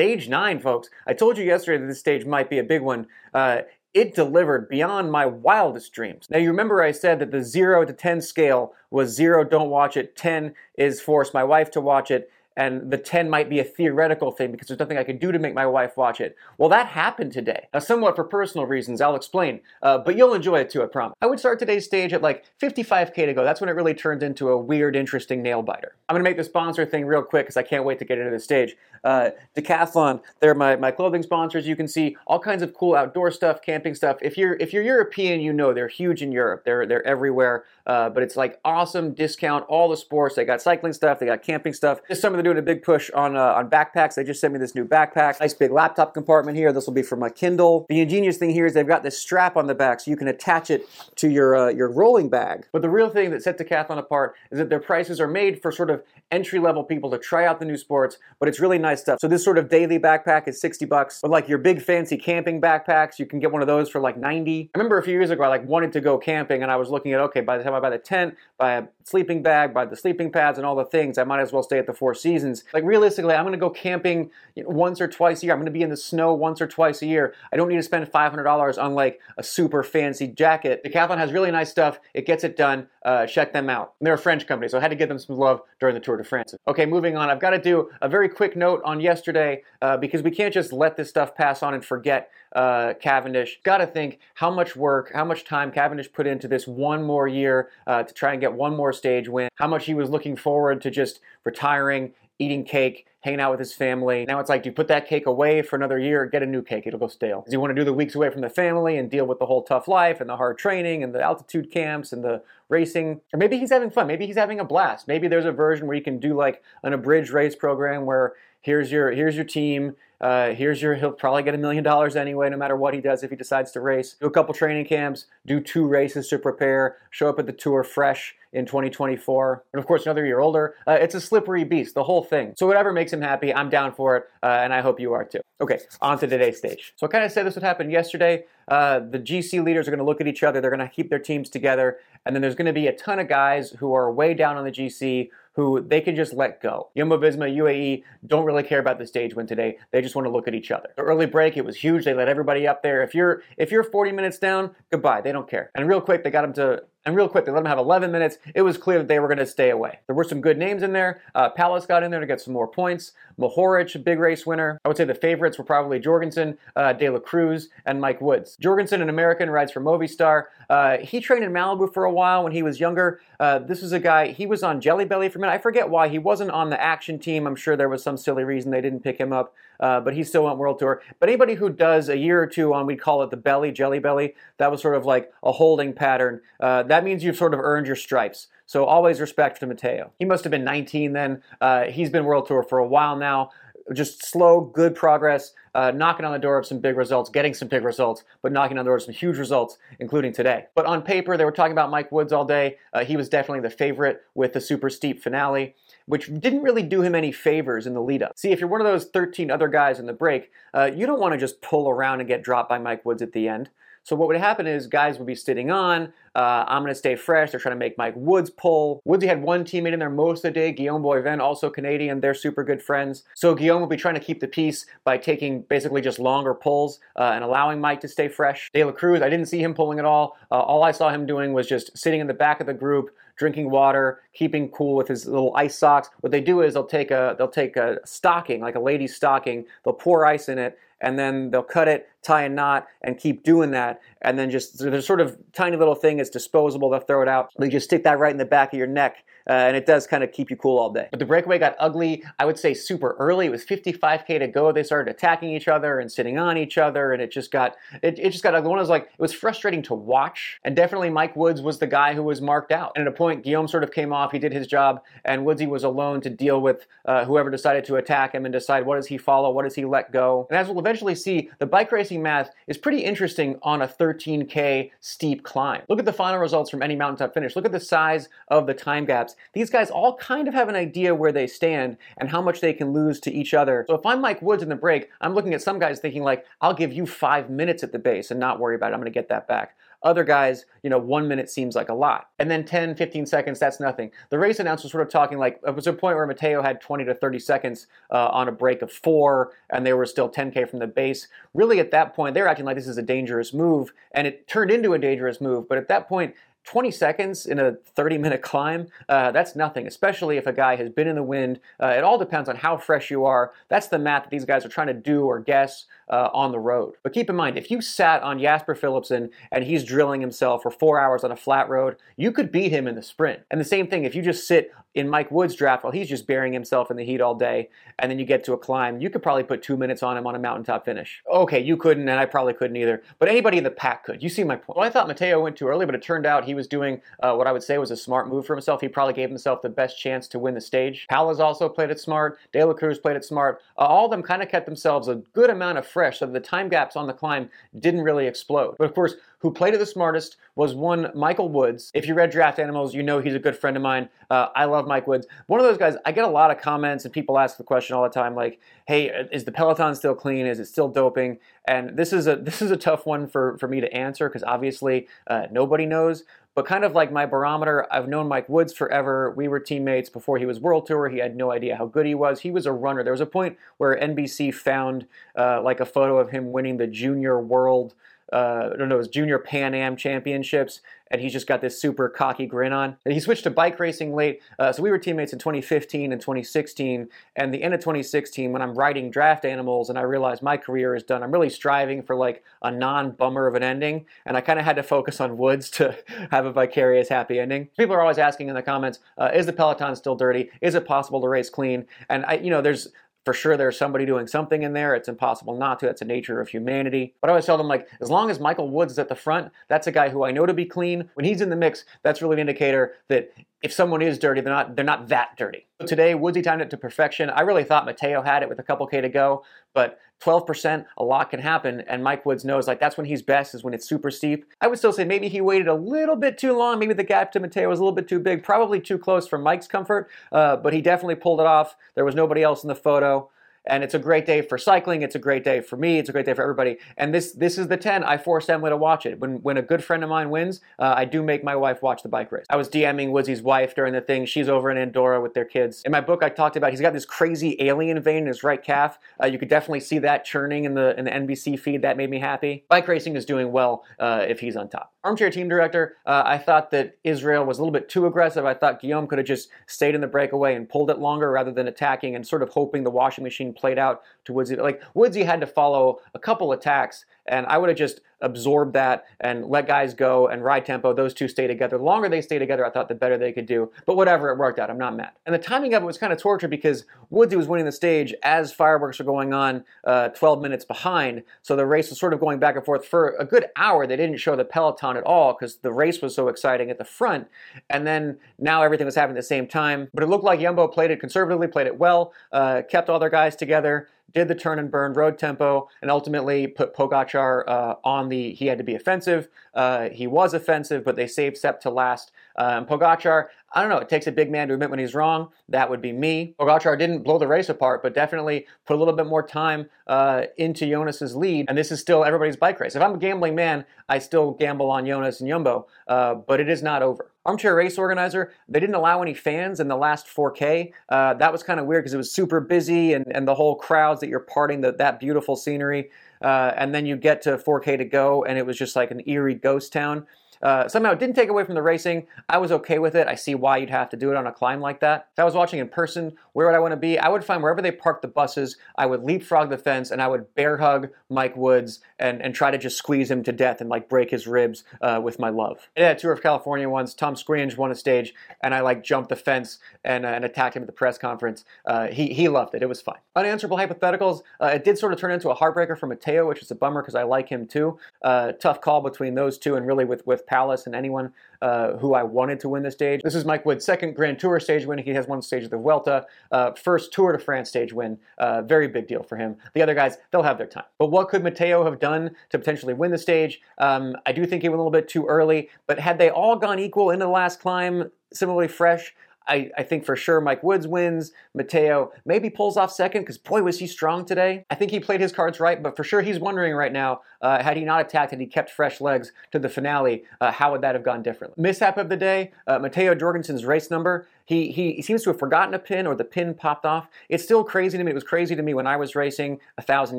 Stage nine, folks. I told you yesterday that this stage might be a big one. Uh, it delivered beyond my wildest dreams. Now, you remember I said that the 0 to 10 scale was 0, don't watch it, 10 is force my wife to watch it, and the 10 might be a theoretical thing because there's nothing I can do to make my wife watch it. Well, that happened today. Now, somewhat for personal reasons, I'll explain, uh, but you'll enjoy it too, I promise. I would start today's stage at like 55k to go. That's when it really turns into a weird, interesting nail biter. I'm gonna make the sponsor thing real quick because I can't wait to get into the stage. Uh, Decathlon, they're my, my clothing sponsors. You can see all kinds of cool outdoor stuff, camping stuff. If you're if you're European, you know they're huge in Europe. They're they're everywhere. Uh, but it's like awesome discount, all the sports. They got cycling stuff, they got camping stuff. This summer they're doing a big push on uh, on backpacks. They just sent me this new backpack. Nice big laptop compartment here. This will be for my Kindle. The ingenious thing here is they've got this strap on the back so you can attach it to your uh, your rolling bag. But the real thing that sets Decathlon apart is that their prices are made for sort of entry level people to try out the new sports. But it's really nice stuff. So this sort of daily backpack is 60 bucks. But like your big fancy camping backpacks, you can get one of those for like 90. I remember a few years ago I like wanted to go camping and I was looking at okay, by the time I buy the tent, by a sleeping bag, buy the sleeping pads and all the things, I might as well stay at the Four Seasons. Like realistically, I'm going to go camping once or twice a year. I'm going to be in the snow once or twice a year. I don't need to spend $500 on like a super fancy jacket. Decathlon has really nice stuff. It gets it done. Uh, check them out. They're a French company, so I had to give them some love during the Tour de France. Okay, moving on. I've got to do a very quick note on yesterday uh, because we can't just let this stuff pass on and forget uh, Cavendish. Got to think how much work, how much time Cavendish put into this one more year uh, to try and get one more stage win. How much he was looking forward to just retiring, eating cake, hanging out with his family. Now it's like, do you put that cake away for another year? Get a new cake. It'll go stale. Does you want to do the weeks away from the family and deal with the whole tough life and the hard training and the altitude camps and the racing? Or maybe he's having fun. Maybe he's having a blast. Maybe there's a version where you can do like an abridged race program where here's your here's your team uh, here's your, he'll probably get a million dollars anyway, no matter what he does if he decides to race. Do a couple training camps, do two races to prepare, show up at the tour fresh in 2024. And of course, another year older. Uh, it's a slippery beast, the whole thing. So whatever makes him happy, I'm down for it, uh, and I hope you are too. Okay, on to today's stage. So I kind of said this would happen yesterday. Uh, the GC leaders are going to look at each other, they're going to keep their teams together, and then there's going to be a ton of guys who are way down on the GC who they can just let go. Jumbo Visma, UAE don't really care about the stage win today. They just want to look at each other. The early break, it was huge. They let everybody up there. If you're if you're 40 minutes down, goodbye. They don't care. And real quick, they got them to and real quick, they let them have 11 minutes. It was clear that they were going to stay away. There were some good names in there. Uh, Powless got in there to get some more points. Mohoric, big race winner. I would say the favorites were probably Jorgenson, uh, De La Cruz, and Mike Woods. Jorgenson, an American, rides for Movistar. Uh, he trained in Malibu for a while when he was younger. Uh, this was a guy, he was on Jelly Belly for a minute. I forget why. He wasn't on the action team. I'm sure there was some silly reason they didn't pick him up, uh, but he still went World Tour. But anybody who does a year or two on, we'd call it the belly, Jelly Belly, that was sort of like a holding pattern. Uh, that means you've sort of earned your stripes. So always respect to Matteo. He must have been 19 then. Uh, he's been World Tour for a while now. Just slow, good progress, uh, knocking on the door of some big results, getting some big results, but knocking on the door of some huge results, including today. But on paper, they were talking about Mike Woods all day. Uh, he was definitely the favorite with the super steep finale which didn't really do him any favors in the lead up. See, if you're one of those 13 other guys in the break, uh, you don't want to just pull around and get dropped by Mike Woods at the end. So what would happen is guys would be sitting on. Uh, I'm going to stay fresh. They're trying to make Mike Woods pull. Woodsy had one teammate in there most of the day. Guillaume Boivin, also Canadian. They're super good friends. So Guillaume will be trying to keep the peace by taking basically just longer pulls uh, and allowing Mike to stay fresh. De La Cruz, I didn't see him pulling at all. Uh, all I saw him doing was just sitting in the back of the group, drinking water, keeping cool with his little ice socks. What they do is they'll take a they'll take a stocking, like a lady's stocking. They'll pour ice in it and then they'll cut it, tie a knot, and keep doing that. And then just there's sort of tiny little thing. It's disposable. They'll throw it out. They just stick that right in the back of your neck, uh, and it does kind of keep you cool all day. But the breakaway got ugly. I would say super early. It was 55k to go. They started attacking each other and sitting on each other, and it just got it, it just got ugly. One was like it was frustrating to watch, and definitely Mike Woods was the guy who was marked out. And at a point, Guillaume sort of came off. He did his job, and Woodsy was alone to deal with uh, whoever decided to attack him and decide what does he follow, what does he let go. And as we'll eventually see, the bike math is pretty interesting on a 13k steep climb. Look at the final results from any mountaintop finish. Look at the size of the time gaps. These guys all kind of have an idea where they stand and how much they can lose to each other. So if I'm Mike Woods in the break, I'm looking at some guys thinking like, I'll give you five minutes at the base and not worry about it. I'm going to get that back. Other guys, you know, one minute seems like a lot. And then 10, 15 seconds, that's nothing. The race announcer was sort of talking like, it was a point where Matteo had 20 to 30 seconds uh, on a break of four, and they were still 10K from the base. Really, at that point, they were acting like this is a dangerous move, and it turned into a dangerous move. But at that point, 20 seconds in a 30 minute climb, uh, that's nothing, especially if a guy has been in the wind. Uh, it all depends on how fresh you are. That's the math that these guys are trying to do or guess uh, on the road. But keep in mind, if you sat on Jasper Philipsen and he's drilling himself for four hours on a flat road, you could beat him in the sprint. And the same thing, if you just sit in Mike Wood's draft while he's just burying himself in the heat all day, and then you get to a climb, you could probably put two minutes on him on a mountaintop finish. Okay, you couldn't, and I probably couldn't either. But anybody in the pack could. You see my point. Well, I thought Matteo went too early, but it turned out he was doing uh, what I would say was a smart move for himself. He probably gave himself the best chance to win the stage. Powless also played it smart. De La Cruz played it smart. Uh, all of them kind of kept themselves a good amount of fresh, so the time gaps on the climb didn't really explode. But of course, who played it the smartest was one Michael Woods. If you read Draft Animals, you know he's a good friend of mine. Uh, I love Mike Woods. One of those guys, I get a lot of comments and people ask the question all the time, like, "Hey, is the Peloton still clean? Is it still doping?" And this is a this is a tough one for for me to answer because obviously uh, nobody knows. But kind of like my barometer, I've known Mike Woods forever. We were teammates before he was World Tour. He had no idea how good he was. He was a runner. There was a point where NBC found uh, like a photo of him winning the Junior World uh, I don't know, his junior Pan Am championships, and he's just got this super cocky grin on. And he switched to bike racing late, uh, so we were teammates in 2015 and 2016. And the end of 2016, when I'm riding draft animals and I realize my career is done, I'm really striving for like a non-bummer of an ending, and I kind of had to focus on Woods to have a vicarious happy ending. People are always asking in the comments, uh, is the Peloton still dirty? Is it possible to race clean? And I, you know, there's for sure there's somebody doing something in there. It's impossible not to. That's the nature of humanity. But I always tell them, like, as long as Michael Woods is at the front, that's a guy who I know to be clean. When he's in the mix, that's really an indicator that if someone is dirty, they're not they're not that dirty. Today, Woodsy timed it to perfection. I really thought Matteo had it with a couple K to go, but 12%, a lot can happen, and Mike Woods knows like that's when he's best is when it's super steep. I would still say maybe he waited a little bit too long. Maybe the gap to Matteo was a little bit too big, probably too close for Mike's comfort, uh, but he definitely pulled it off. There was nobody else in the photo and it's a great day for cycling. It's a great day for me. It's a great day for everybody. And this this is the 10. I force Emily to watch it. When when a good friend of mine wins, uh, I do make my wife watch the bike race. I was DMing Woodsy's wife during the thing. She's over in Andorra with their kids. In my book, I talked about he's got this crazy alien vein in his right calf. Uh, you could definitely see that churning in the in the NBC feed. That made me happy. Bike racing is doing well uh, if he's on top. Armchair team director. Uh, I thought that Israel was a little bit too aggressive. I thought Guillaume could have just stayed in the breakaway and pulled it longer rather than attacking and sort of hoping the washing machine played out to Woodsy. Like Woodsy had to follow a couple attacks, and I would have just absorbed that and let guys go and ride tempo. Those two stay together. The longer they stay together, I thought the better they could do. But whatever, it worked out. I'm not mad. And the timing of it was kind of torture because Woodsy was winning the stage as fireworks were going on uh, 12 minutes behind. So the race was sort of going back and forth for a good hour. They didn't show the peloton at all because the race was so exciting at the front. And then now everything was happening at the same time. But it looked like Yumbo played it conservatively, played it well, uh, kept all their guys together did the turn and burn road tempo, and ultimately put Pogacar uh, on the. He had to be offensive. Uh, he was offensive, but they saved Sepp to last. Um, Pogacar, I don't know. It takes a big man to admit when he's wrong. That would be me. Pogacar didn't blow the race apart, but definitely put a little bit more time uh, into Jonas's lead. And this is still everybody's bike race. If I'm a gambling man, I still gamble on Jonas and Jumbo, uh, but it is not over. Armchair Race Organizer, they didn't allow any fans in the last 4K. Uh, that was kind of weird because it was super busy and, and the whole crowds that you're parting the, that beautiful scenery. Uh, and then you get to 4K to go, and it was just like an eerie ghost town. Uh, somehow it didn't take away from the racing. I was okay with it. I see why you'd have to do it on a climb like that. If I was watching in person, where would I want to be? I would find wherever they parked the buses, I would leapfrog the fence and I would bear hug Mike Woods and, and try to just squeeze him to death and like break his ribs uh, with my love. I a tour of California once. Tom Skrein won a stage and I like jumped the fence and, uh, and attacked him at the press conference. Uh, he, he loved it. It was fine. Unanswerable hypotheticals. Uh, it did sort of turn into a heartbreaker for Matteo, which is a bummer because I like him too. Tough call between those two and really with, with Powless and anyone uh, who I wanted to win the stage. This is Mike Wood's second Grand Tour stage win. He has one stage of the Vuelta. Uh, first Tour de France stage win. Uh, very big deal for him. The other guys, they'll have their time. But what could Matteo have done to potentially win the stage? Um, I do think he went a little bit too early, but had they all gone equal into the last climb, similarly fresh, I, I think for sure Mike Woods wins. Matteo maybe pulls off second because boy was he strong today. I think he played his cards right, but for sure he's wondering right now uh, had he not attacked, had he kept fresh legs to the finale, uh, how would that have gone differently? Mishap of the day, uh, Matteo Jorgenson's race number. He, he, seems to have forgotten a pin or the pin popped off. It's still crazy to me. It was crazy to me when I was racing a thousand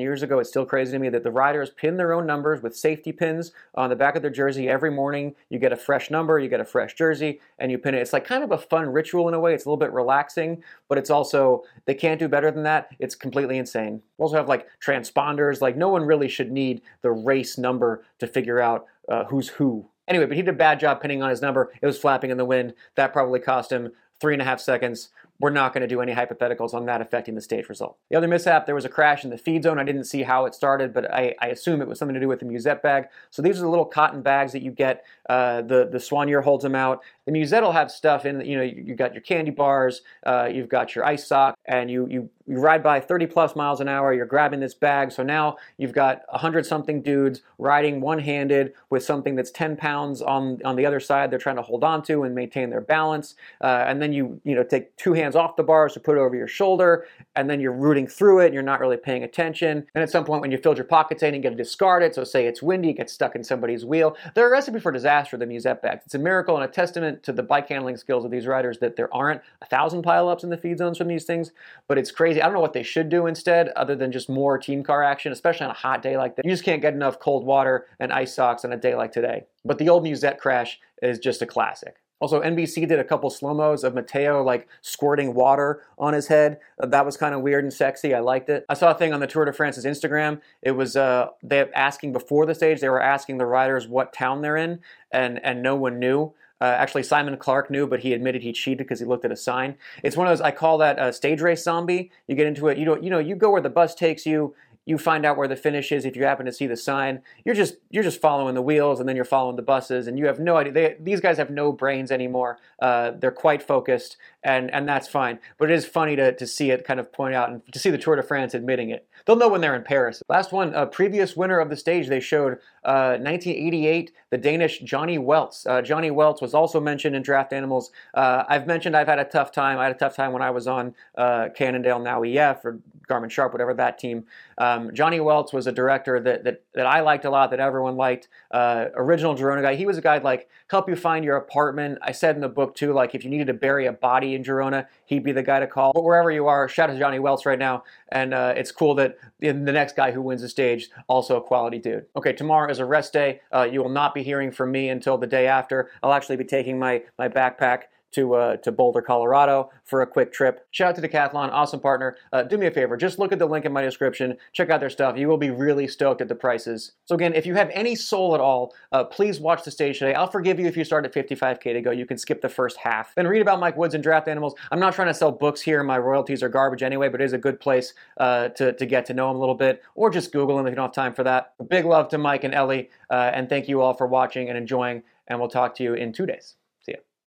years ago. It's still crazy to me that the riders pin their own numbers with safety pins on the back of their jersey every morning. You get a fresh number, you get a fresh jersey, and you pin it. It's like kind of a fun ritual in a way. It's a little bit relaxing, but it's also, they can't do better than that. It's completely insane. We also have like transponders. Like no one really should need the race number to figure out uh, who's who Anyway, but he did a bad job pinning on his number. It was flapping in the wind. That probably cost him three and a half seconds. We're not going to do any hypotheticals on that affecting the stage result. The other mishap, there was a crash in the feed zone. I didn't see how it started, but I, I assume it was something to do with the musette bag. So these are the little cotton bags that you get. Uh, the the soigneur holds them out. The musette will have stuff in. You know, you, you got your candy bars, uh, you've got your ice sock, and you you you ride by 30 plus miles an hour, you're grabbing this bag. So now you've got 100 something dudes riding one handed with something that's 10 pounds on, on the other side they're trying to hold on to and maintain their balance. Uh, and then you, you know, take two hands off the bars to put it over your shoulder, and then you're rooting through it and you're not really paying attention. And at some point when you filled your pockets in, you get to discard it. So say it's windy, it gets stuck in somebody's wheel. They're a recipe for disaster, the musette bags. It's a miracle and a testament to the bike handling skills of these riders that there aren't a thousand pileups in the feed zones from these things. But it's crazy. I don't know what they should do instead, other than just more team car action, especially on a hot day like that. You just can't get enough cold water and ice socks on a day like today. But the old Musette crash is just a classic. Also, NBC did a couple slow mos of Matteo like squirting water on his head. Uh, that was kind of weird and sexy. I liked it. I saw a thing on the Tour de France's Instagram. It was uh, they asking before the stage. They were asking the riders what town they're in, and and no one knew. Uh, actually, Simon Clarke knew, but he admitted he cheated because he looked at a sign. It's one of those I call that a stage race zombie. You get into it, you don't, you know, you go where the bus takes you. You find out where the finish is if you happen to see the sign. You're just you're just following the wheels, and then you're following the buses, and you have no idea. They, these guys have no brains anymore. Uh, they're quite focused, and and that's fine. But it is funny to, to see it kind of point out and to see the Tour de France admitting it. They'll know when they're in Paris. Last one, a previous winner of the stage, they showed uh, 1988, the Danish Johnny Weltz. Uh, Johnny Weltz was also mentioned in Draft Animals. Uh, I've mentioned I've had a tough time. I had a tough time when I was on uh, Cannondale, now EF, or Garmin Sharp, whatever that team. Um, Johnny Weltz was a director that, that, that I liked a lot, that everyone liked. Uh, original Girona guy. He was a guy like help you find your apartment. I said in the book too, like if you needed to bury a body in Girona, he'd be the guy to call. But wherever you are, shout out to Johnny Weltz right now. And uh, it's cool that the next guy who wins the stage also a quality dude. Okay, tomorrow is a rest day. Uh, you will not be hearing from me until the day after. I'll actually be taking my my backpack to uh, to Boulder, Colorado for a quick trip. Shout out to Decathlon, awesome partner. Uh, do me a favor, just look at the link in my description, check out their stuff. You will be really stoked at the prices. So again, if you have any soul at all, uh, please watch the stage today. I'll forgive you if you start at 55k to go. You can skip the first half. Then read about Mike Woods and draft animals. I'm not trying to sell books here. My royalties are garbage anyway, but it is a good place uh, to to get to know him a little bit, or just Google him if you don't have time for that. Big love to Mike and Ellie, uh, and thank you all for watching and enjoying. And we'll talk to you in two days.